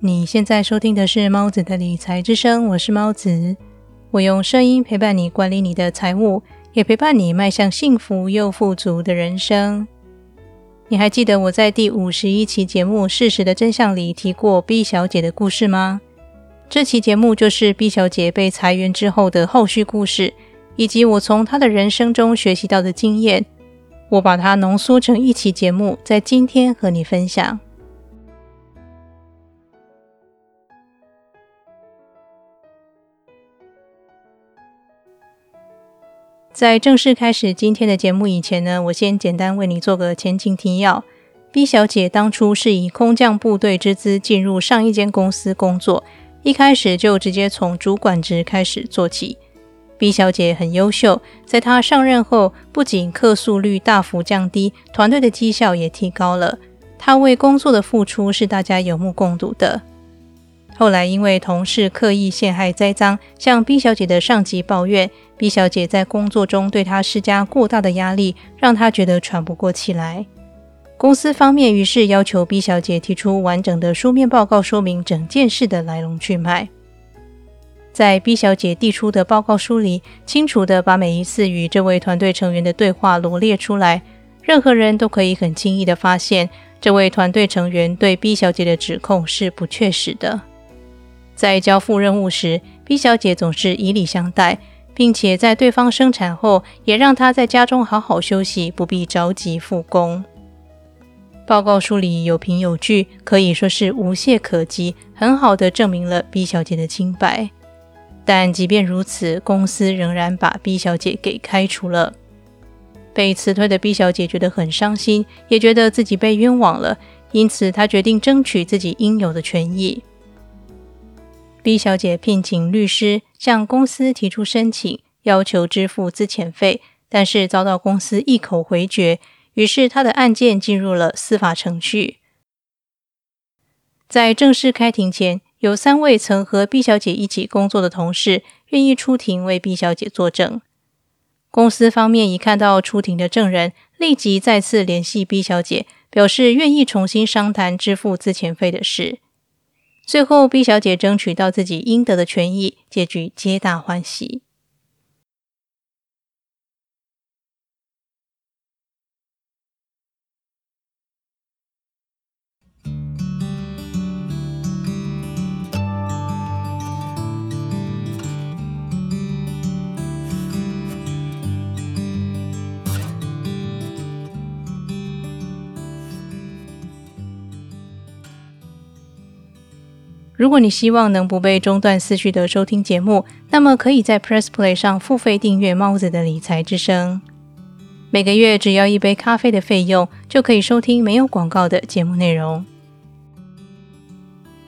你现在收听的是猫子的理财之声，我是猫子，我用声音陪伴你管理你的财务，也陪伴你迈向幸福又富足的人生。你还记得我在第五十一期节目《事实的真相》里提过 B 小姐的故事吗？这期节目就是 B 小姐被裁员之后的后续故事，以及我从她的人生中学习到的经验。我把它浓缩成一期节目，在今天和你分享。在正式开始今天的节目以前呢，我先简单为你做个前情提要。B 小姐当初是以空降部队之资进入上一间公司工作，一开始就直接从主管职开始做起。B 小姐很优秀，在她上任后，不仅客诉率大幅降低，团队的绩效也提高了。她为工作的付出是大家有目共睹的。后来因为同事刻意陷害栽赃，向 B 小姐的上级抱怨，B 小姐在工作中对她施加过大的压力，让她觉得喘不过气来。公司方面于是要求 B 小姐提出完整的书面报告，说明整件事的来龙去脉。在 B 小姐递出的报告书里，清楚地把每一次与这位团队成员的对话罗列出来，任何人都可以很轻易地发现，这位团队成员对 B 小姐的指控是不确实的。在交付任务时，B 小姐总是以礼相待，并且在对方生产后，也让她在家中好好休息，不必着急复工。报告书里有凭有据，可以说是无懈可击，很好的证明了 B 小姐的清白。但即便如此，公司仍然把 B 小姐给开除了。被辞退的 B 小姐觉得很伤心，也觉得自己被冤枉了，因此她决定争取自己应有的权益。B 小姐聘请律师向公司提出申请，要求支付资遣费，但是遭到公司一口回绝。于是她的案件进入了司法程序。在正式开庭前，有三位曾和 B 小姐一起工作的同事愿意出庭为 B 小姐作证。公司方面一看到出庭的证人，立即再次联系 B 小姐，表示愿意重新商谈支付资遣费的事。最后毕小姐争取到自己应得的权益，结局皆大欢喜。如果你希望能不被中断思绪的收听节目，那么可以在 Press Play 上付费订阅猫子的理财之声。每个月只要一杯咖啡的费用，就可以收听没有广告的节目内容。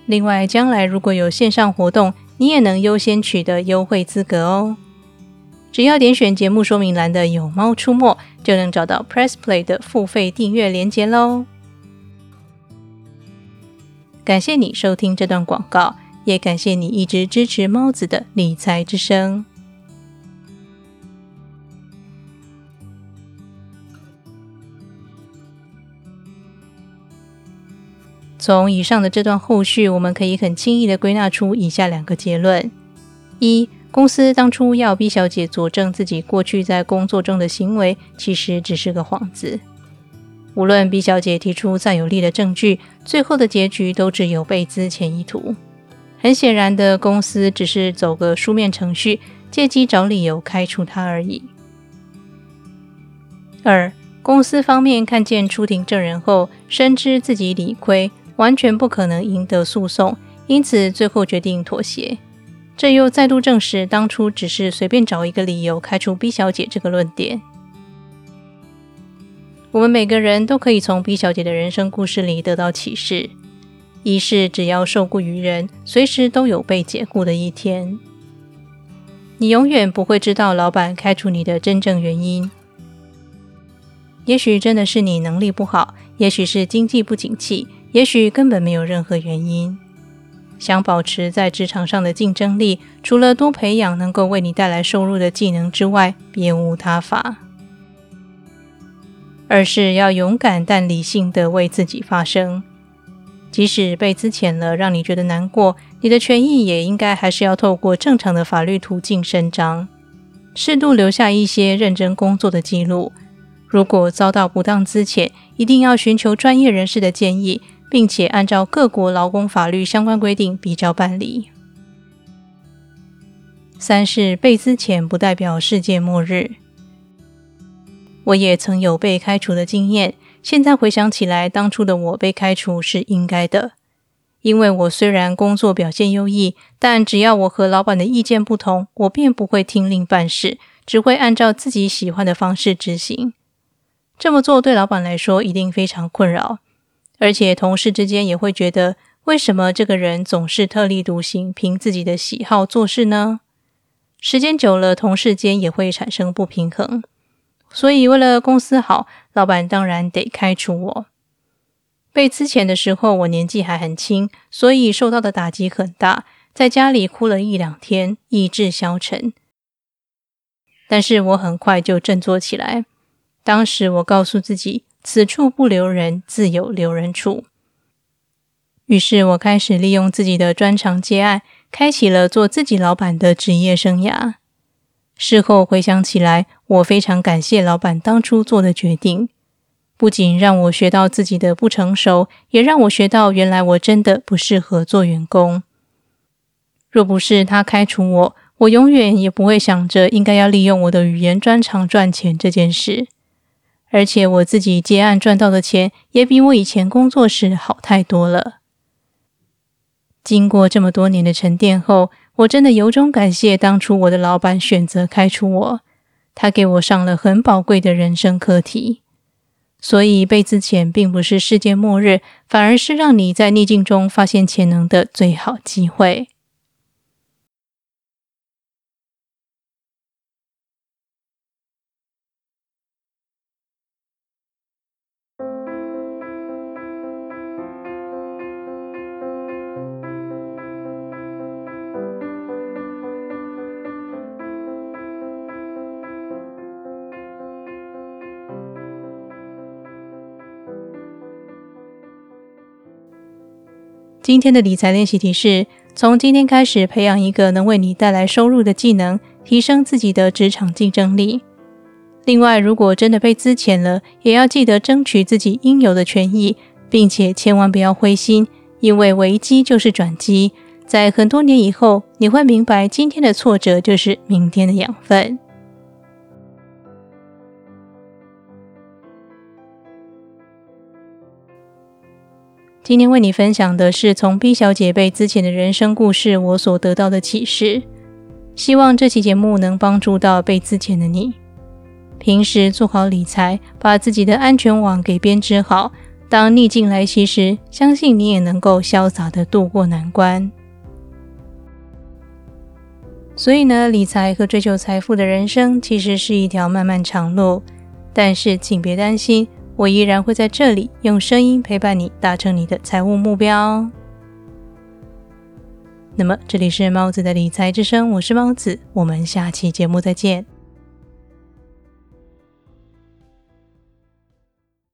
另外，将来如果有线上活动，你也能优先取得优惠资格哦。只要点选节目说明栏的“有猫出没”，就能找到 Press Play 的付费订阅链接喽。感谢你收听这段广告，也感谢你一直支持猫子的理财之声。从以上的这段后续，我们可以很轻易的归纳出以下两个结论：一、公司当初要 B 小姐佐证自己过去在工作中的行为，其实只是个幌子。无论 B 小姐提出再有力的证据，最后的结局都只有被资遣意图。很显然的，公司只是走个书面程序，借机找理由开除她而已。二，公司方面看见出庭证人后，深知自己理亏，完全不可能赢得诉讼，因此最后决定妥协。这又再度证实当初只是随便找一个理由开除 B 小姐这个论点。我们每个人都可以从 B 小姐的人生故事里得到启示：一是只要受雇于人，随时都有被解雇的一天。你永远不会知道老板开除你的真正原因。也许真的是你能力不好，也许是经济不景气，也许根本没有任何原因。想保持在职场上的竞争力，除了多培养能够为你带来收入的技能之外，别无他法。而是要勇敢但理性的为自己发声。即使被资遣了，让你觉得难过，你的权益也应该还是要透过正常的法律途径伸张，适度留下一些认真工作的记录。如果遭到不当资遣，一定要寻求专业人士的建议，并且按照各国劳工法律相关规定比较办理。三是被资遣不代表世界末日。我也曾有被开除的经验，现在回想起来，当初的我被开除是应该的，因为我虽然工作表现优异，但只要我和老板的意见不同，我便不会听令办事，只会按照自己喜欢的方式执行。这么做对老板来说一定非常困扰，而且同事之间也会觉得，为什么这个人总是特立独行，凭自己的喜好做事呢？时间久了，同事间也会产生不平衡。所以，为了公司好，老板当然得开除我。被辞遣的时候，我年纪还很轻，所以受到的打击很大，在家里哭了一两天，意志消沉。但是我很快就振作起来。当时我告诉自己：“此处不留人，自有留人处。”于是我开始利用自己的专长接案，开启了做自己老板的职业生涯。事后回想起来，我非常感谢老板当初做的决定，不仅让我学到自己的不成熟，也让我学到原来我真的不适合做员工。若不是他开除我，我永远也不会想着应该要利用我的语言专长赚钱这件事。而且我自己接案赚到的钱，也比我以前工作时好太多了。经过这么多年的沉淀后，我真的由衷感谢当初我的老板选择开除我，他给我上了很宝贵的人生课题。所以被资遣并不是世界末日，反而是让你在逆境中发现潜能的最好机会。今天的理财练习题是：从今天开始培养一个能为你带来收入的技能，提升自己的职场竞争力。另外，如果真的被资遣了，也要记得争取自己应有的权益，并且千万不要灰心，因为危机就是转机，在很多年以后，你会明白今天的挫折就是明天的养分。今天为你分享的是从 B 小姐被之前的人生故事，我所得到的启示。希望这期节目能帮助到被之前的你。平时做好理财，把自己的安全网给编织好。当逆境来袭时，相信你也能够潇洒的度过难关。所以呢，理财和追求财富的人生其实是一条漫漫长路。但是，请别担心。我依然会在这里用声音陪伴你，达成你的财务目标。那么，这里是猫子的理财之声，我是猫子，我们下期节目再见。